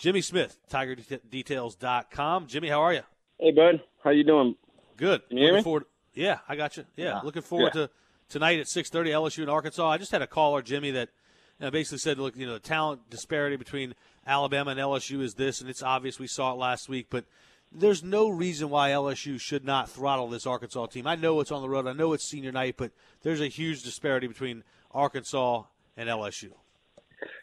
Jimmy Smith, TigerDetails.com. Jimmy, how are you? Hey, bud. How you doing? Good. Can you hear me? Forward, yeah, I got you. Yeah, Yeah. looking forward Yeah. to tonight at 6:30 LSU and Arkansas. I just had a caller, Jimmy, that you know, basically said, look, you know, the talent disparity between Alabama and LSU is this, and it's obvious. We saw it last week, but there's no reason why LSU should not throttle this Arkansas team. I know it's on the road. I know it's senior night, but there's a huge disparity between Arkansas and LSU.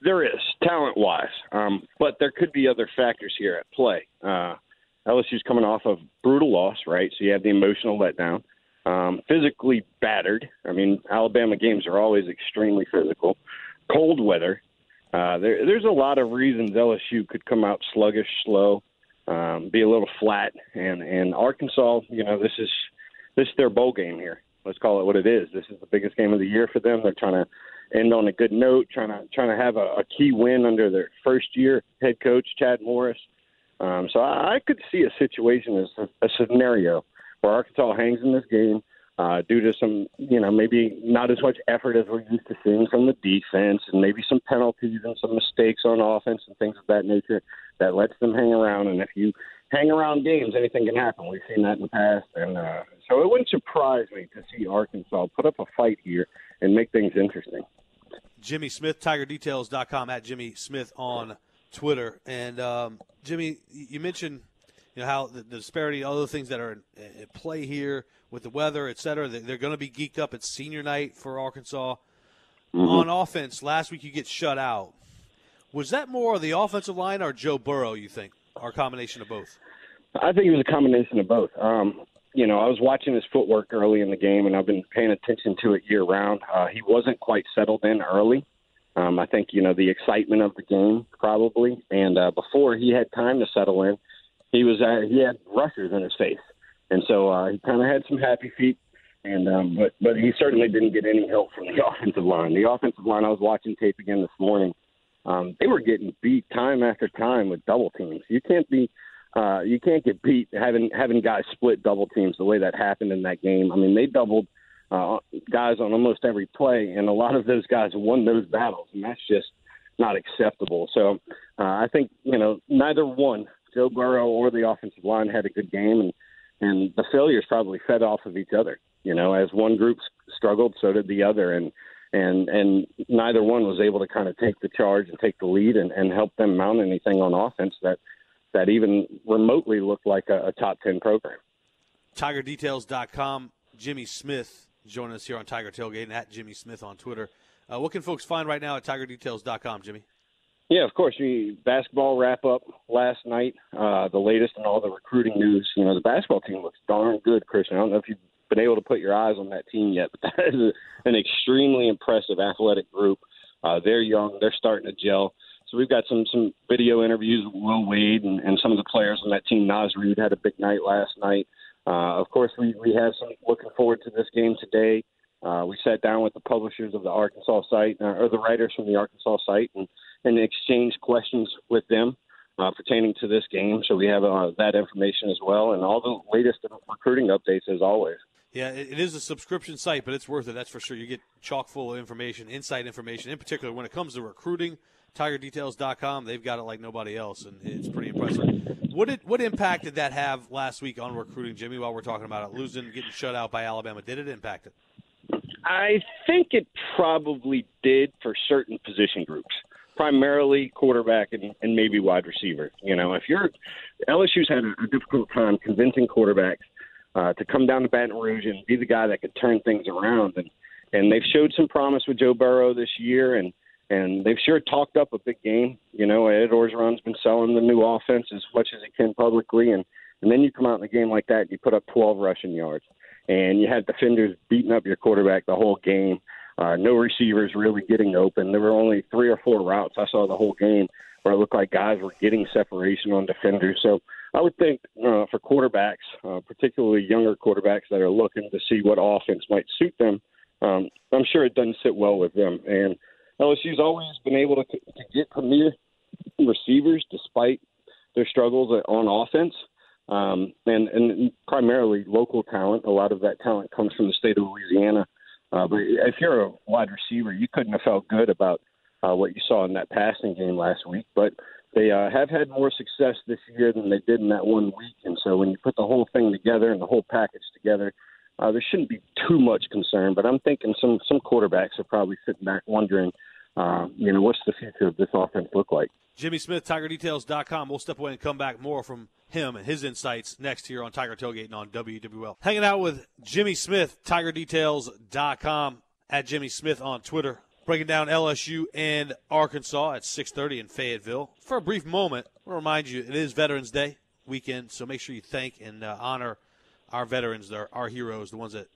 There is talent wise, um, but there could be other factors here at play. Uh, LSU's coming off of brutal loss, right? So you have the emotional letdown. Um, physically battered. I mean, Alabama games are always extremely physical. Cold weather. Uh, there, there's a lot of reasons LSU could come out sluggish, slow, um, be a little flat, and and Arkansas. You know, this is this is their bowl game here. Let's call it what it is. This is the biggest game of the year for them. They're trying to end on a good note, trying to trying to have a, a key win under their first year head coach Chad Morris. Um, so I, I could see a situation as a, scenario where Arkansas hangs in this game uh, due to some, you know, maybe not as much effort as we're used to seeing from the defense, and maybe some penalties and some mistakes on offense and things of that nature that lets them hang around. And if you hang around games, anything can happen. We've seen that in the past, and uh, so it wouldn't surprise me to see Arkansas put up a fight here and make things interesting. Jimmy Smith, TigerDetails.com at Jimmy Smith on Twitter. And um, Jimmy, you mentioned you know how the, the disparity, other things that are at play here with the weather, et cetera. They- They're going to be geeked up. at senior night for Arkansas. On offense, last week you get shut out. Was that more the offensive line or Joe Burrow? You think, or a combination of both? I think it was a combination of both. Um, you know, I was watching his footwork early in the game, and I've been paying attention to it year round. Uh, he wasn't quite settled in early. Um, I think you know the excitement of the game probably, and uh, before he had time to settle in, he was uh, he had rushers in his face, and so uh, he kind of had some happy feet. And um, but but he certainly didn't get any help from the offensive line. The offensive line, I was watching tape again this morning. Um, they were getting beat time after time with double teams. You can't be uh, you can't get beat having having guys split double teams the way that happened in that game. I mean, they doubled uh, guys on almost every play, and a lot of those guys won those battles, and that's just not acceptable. So uh, I think you know neither one, Joe Burrow or the offensive line, had a good game, and and the failures probably fed off of each other. You know, as one group struggled, so did the other, and and and neither one was able to kind of take the charge and take the lead and, and help them mount anything on offense that that even remotely looked like a, a top ten program. TigerDetails.com. Jimmy Smith joining us here on Tiger Tailgate and at Jimmy Smith on Twitter. Uh, what can folks find right now at TigerDetails.com, Jimmy? Yeah, of course. We basketball wrap up last night. Uh, the latest and all the recruiting news. You know, the basketball team looks darn good, Christian. I don't know if you've been able to put your eyes on that team yet, but that is a, an extremely impressive athletic group. Uh, they're young. They're starting to gel. So we've got some some video interviews with Will Wade and, and some of the players on that team. Naz Reid had a big night last night. Uh, of course, we, we have some looking forward to this game today. Uh, we sat down with the publishers of the Arkansas site, uh, or the writers from the Arkansas site, and, and exchanged questions with them uh, pertaining to this game. So we have uh, that information as well, and all the latest recruiting updates as always. Yeah, it, is a subscription site, but it's worth it. That's for sure. You get chock full of information, inside information, in particular when it comes to recruiting. TigerDetails.com, they've got it like nobody else, and it's pretty impressive. What did what impact did that have last week on recruiting, Jimmy? While we're talking about it, losing, getting shut out by Alabama, did it impact it? I think it probably did for certain position groups, primarily quarterback and, and maybe wide receiver. You know, if you're LSU's had a, difficult time convincing quarterbacks uh, to come down to Baton Rouge and be the guy that could turn things around, and and they've showed some promise with Joe Burrow this year, and and they've sure talked up a big game. You know, Ed Orgeron's been selling the new offense as much as he can publicly, and and then you come out in a game like that, and you put up 12 rushing yards and you had defenders beating up your quarterback the whole game. Uh, no receivers really getting open. There were only three or four routes I saw the whole game where it looked like guys were getting separation on defenders. So I would think uh, for quarterbacks, uh, particularly younger quarterbacks that are looking to see what offense might suit them, um, I'm sure it doesn't sit well with them. And LSU's always been able to, to get premier receivers despite their struggles on offense um, and, and primarily local talent. A lot of that talent comes from the state of Louisiana. Uh, but if you're a wide receiver, you couldn't have felt good about uh, what you saw in that passing game last week. But they uh, have had more success this year than they did in that one week. And so when you put the whole thing together and the whole package together, uh, there shouldn't be too much concern. But I'm thinking some some quarterbacks are probably sitting back wondering, uh, you know, what's the future of this offense look like? Jimmy Smith, TigerDetails.com. We'll step away and come back more from him and his insights next here on Tiger Tailgating on WWL. Hanging out with Jimmy Smith, TigerDetails.com, at Jimmy Smith on Twitter. Breaking down LSU and Arkansas at 6:30 in Fayetteville. For a brief moment, we'll remind you it is Veterans Day weekend, so make sure you thank and uh, honor our veterans, our, our heroes, the ones that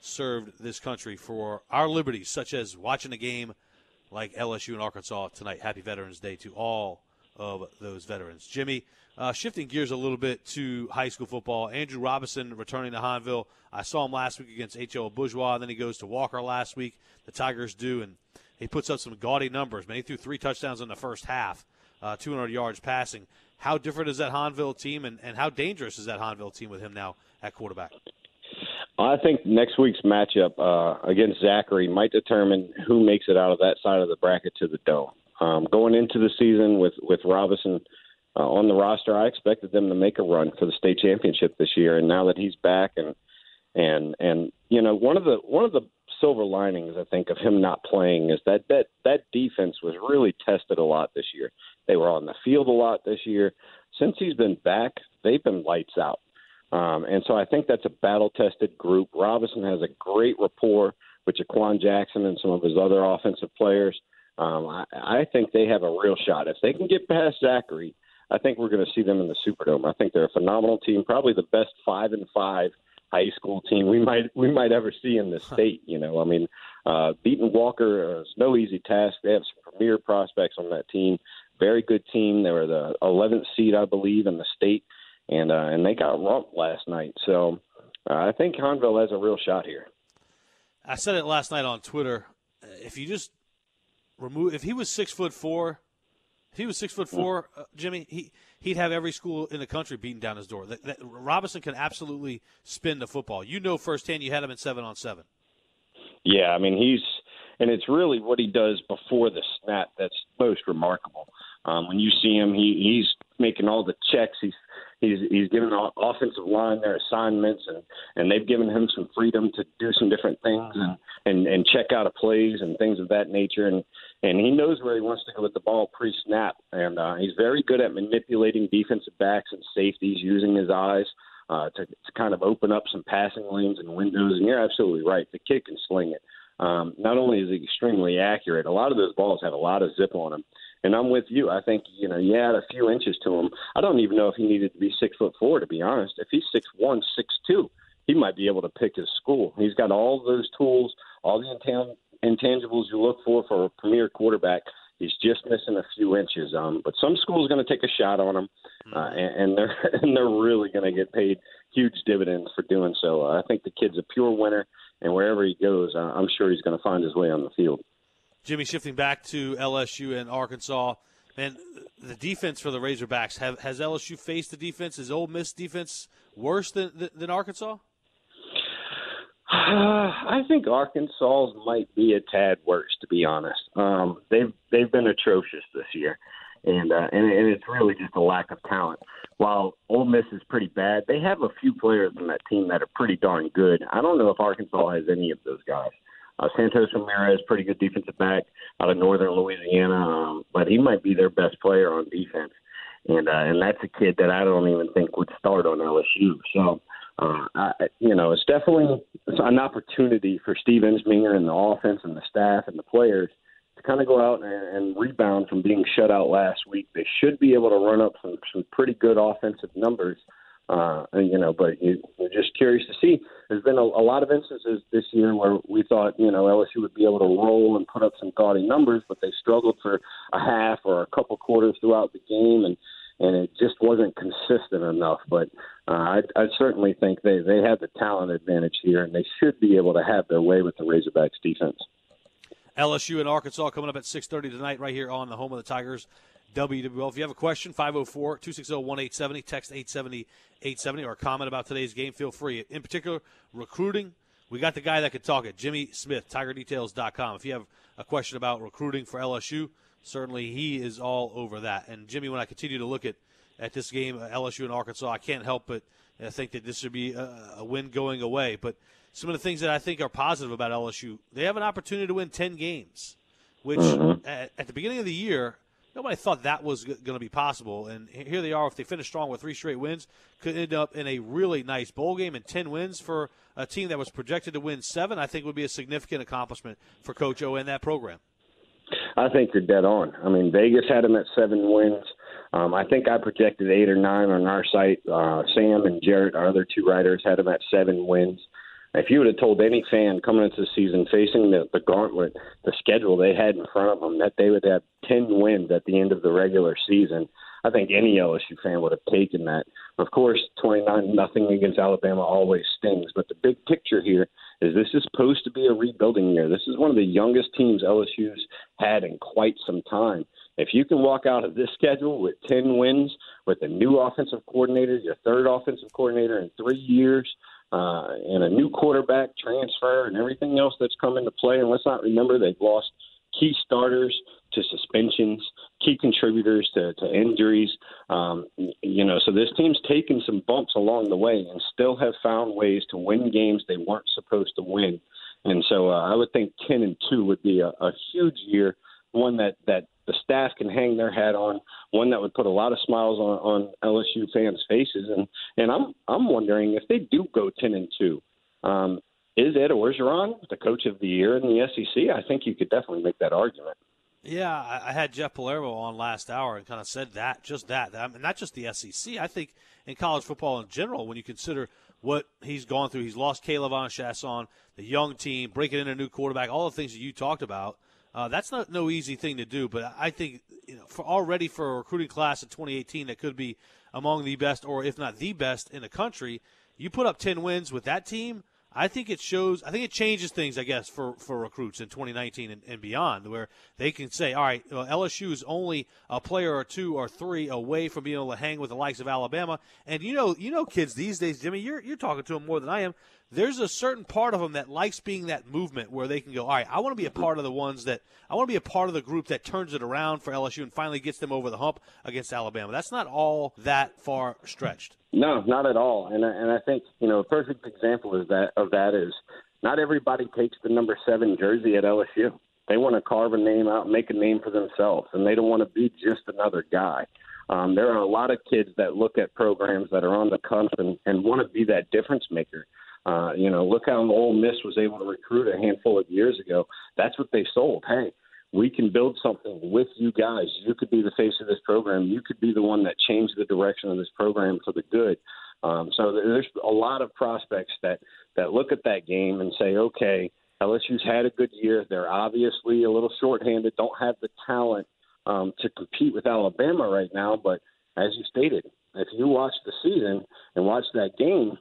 served this country for our liberties, such as watching a game like LSU and Arkansas tonight. Happy Veterans Day to all of those veterans. Jimmy, uh, shifting gears a little bit to high school football. Andrew Robinson returning to Hahnville. I saw him last week against H.O. Bourgeois. Then he goes to Walker last week. The Tigers do, and he puts up some gaudy numbers. Man, he threw three touchdowns in the first half, uh, 200 yards passing. How different is that Hahnville team, and, and how dangerous is that Hahnville team with him now at quarterback? I think next week's matchup uh, against Zachary might determine who makes it out of that side of the bracket to the dome. Um, going into the season with with Robinson uh, on the roster, I expected them to make a run for the state championship this year. And now that he's back, and and and you know, one of the one of the silver linings I think of him not playing is that that that defense was really tested a lot this year. They were on the field a lot this year. Since he's been back, they've been lights out. Um, and so I think that's a battle tested group. Robinson has a great rapport with Jaquan Jackson and some of his other offensive players. Um, I, I think they have a real shot. If they can get past Zachary, I think we're going to see them in the Superdome. I think they're a phenomenal team, probably the best five and five high school team we might we might ever see in the state. You know, I mean, uh, beating Walker is no easy task. They have some premier prospects on that team. Very good team. They were the 11th seed, I believe, in the state and uh, and they got romped last night. So uh, I think Hahnville has a real shot here. I said it last night on Twitter. If you just remove, if he was six foot four, if he was six foot four, uh, Jimmy, he he'd have every school in the country beating down his door. That, that, Robinson can absolutely spin the football. You know firsthand. You had him in seven on seven. Yeah, I mean he's, and it's really what he does before the snap that's most remarkable. Um, when you see him, he, he's making all the checks. He's he's he's given the offensive line their assignments, and and they've given him some freedom to do some different things and and and check out of plays and things of that nature. And and he knows where he wants to go with the ball pre-snap, and uh, he's very good at manipulating defensive backs and safeties using his eyes. Uh, to, to kind of open up some passing lanes and windows, and you're absolutely right. The kid can sling it. Um, not only is he extremely accurate, a lot of those balls have a lot of zip on them. And I'm with you. I think you know you add a few inches to him. I don't even know if he needed to be six foot four to be honest. If he's six one, six two, he might be able to pick his school. He's got all those tools, all the intangibles you look for for a premier quarterback. He's just missing a few inches. Um, but some school's going to take a shot on him, hmm. uh, and, and they're and they're really going to get paid huge dividends for doing so. Uh, I think the kid's a pure winner, and wherever he goes, uh, I'm sure he's going to find his way on the field. Jimmy, shifting back to LSU and Arkansas, and the defense for the Razorbacks have has LSU faced the defense? Is Ole Miss defense worse than than, Arkansas? Uh, I think Arkansas's might be a tad worse, to be honest. Um, they've they've been atrocious this year, and uh, and, and it's really just a lack of talent. While Ole Miss is pretty bad, they have a few players on that team that are pretty darn good. I don't know if Arkansas has any of those guys. Uh, Santos Ramirez, pretty good defensive back out of Northern Louisiana, um, but he might be their best player on defense, and uh, and that's a kid that I don't even think would start on LSU. So, uh, I, you know, it's definitely an opportunity for Steve Ensminger and the offense and the staff and the players to kind of go out and, and rebound from being shut out last week. They should be able to run up some some pretty good offensive numbers you know, but you, we're just curious to see. There's been a, a lot of instances this year where we thought, you know, LSU would be able to roll and put up some gaudy numbers, but they struggled for a half or a couple quarters throughout the game, and and it just wasn't consistent enough. But uh, I, I certainly think they they have the talent advantage here, and they should be able to have their way with the Razorbacks defense. LSU and Arkansas coming up at 6:30 tonight, right here on the home of the Tigers. WWL. If you have a question, 504 260 1870, text 870 870, or comment about today's game, feel free. In particular, recruiting, we got the guy that could talk it, Jimmy Smith, TigerDetails.com. If you have a question about recruiting for LSU, certainly he is all over that. And Jimmy, when I continue to look at at this game, uh, LSU and Arkansas, I can't help but uh, think that this should be a, a win going away. But some of the things that I think are positive about LSU, they have an opportunity to win 10 games, which mm-hmm. at, at, the beginning of the year, nobody thought that was going to be possible. And here they are. If they finish strong with three straight wins, could end up in a really nice bowl game and 10 wins for a team that was projected to win seven. I think would be a significant accomplishment for Coach O and that program. I think you're dead on. I mean, Vegas had them at seven wins. Um, I think I projected eight or nine on our site. Uh, Sam and Jarrett, our other two writers, had them at seven wins. If you would have told any fan coming into the season, facing the, the gauntlet, the schedule they had in front of them, that they would have 10 wins at the end of the regular season, I think any LSU fan would have taken that. Of course, 29 nothing against Alabama always stings, but the big picture here is this is supposed to be a rebuilding year. This is one of the youngest teams LSU's had in quite some time. If you can walk out of this schedule with 10 wins, with a new offensive coordinator, your third offensive coordinator in three years, uh, and a new quarterback transfer and everything else that's come into play, and let's not remember they've lost key starters to suspensions, key contributors to, to injuries. Um, you know, so this team's taken some bumps along the way and still have found ways to win games they weren't supposed to win. And so uh, I would think 10 and 2 would be a, a huge year, one that, that the staff can hang their hat on, one that would put a lot of smiles on, on LSU fans' faces. And, and I'm, I'm wondering if they do go 10 and 2. Um, is Ed Orgeron the coach of the year in the SEC? I think you could definitely make that argument. Yeah, I had Jeff Palermo on last hour and kind of said that, just that. I mean, not just the SEC. I think in college football in general, when you consider what he's gone through, he's lost K'Lavon Chaisson, the young team, breaking in a new quarterback, all the things that you talked about. Uh, that's not no easy thing to do, but I think you know, for already for a recruiting class of 2018 that could be among the best, or if not the best in the country, you put up 10 wins with that team. I think it shows. I think it changes things, I guess, for, for recruits in 2019 and, and beyond, where they can say, "All right, well, LSU is only a player or two or three away from being able to hang with the likes of Alabama." And you know, you know, kids these days, Jimmy, you're you're talking to them more than I am there's a certain part of them that likes being that movement where they can go, all right, I want to be a part of the ones that I want to be a part of the group that turns it around for LSU and finally gets them over the hump against Alabama. That's not all that far stretched. No, not at all. And and I think you know a perfect example is that of that is not everybody takes the number seven jersey at LSU. They want to carve a name out, make a name for themselves, and they don't want to be just another guy. Um, there are a lot of kids that look at programs that are on the cusp and, and want to be that difference maker. Uh, you know, look how Ole Miss was able to recruit a handful of years ago. That's what they sold. Hey, we can build something with you guys. You could be the face of this program. You could be the one that changed the direction of this program for the good. Um, so there's a lot of prospects that that look at that game and say, okay, LSU's had a good year. They're obviously a little shorthanded, don't have the talent um, to compete with Alabama right now. But as you stated, if you watch the season and watch that game,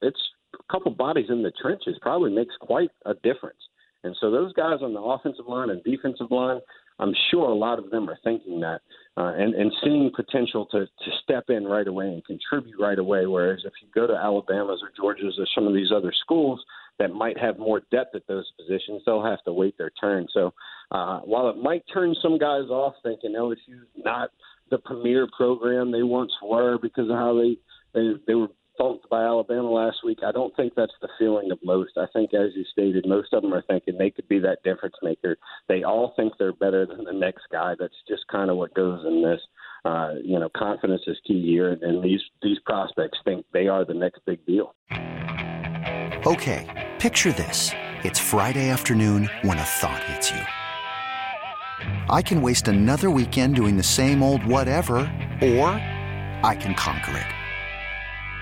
it's a couple bodies in the trenches probably makes quite a difference. And so those guys on the offensive line and defensive line, I'm sure a lot of them are thinking that uh, and, and seeing potential to, to step in right away and contribute right away. Whereas if you go to Alabama's or Georgia's or some of these other schools that might have more depth at those positions, they'll have to wait their turn. So uh, while it might turn some guys off thinking LSU's not the premier program they once were because of how they they, they were thumped by Alabama last week. I don't think that's the feeling of most. I think, as you stated, most of them are thinking they could be that difference maker. They all think they're better than the next guy. That's just kind of what goes in this. Uh, you know, confidence is key here, and these these prospects think they are the next big deal. Okay, picture this: it's Friday afternoon when a thought hits you. I can waste another weekend doing the same old whatever, or I can conquer it.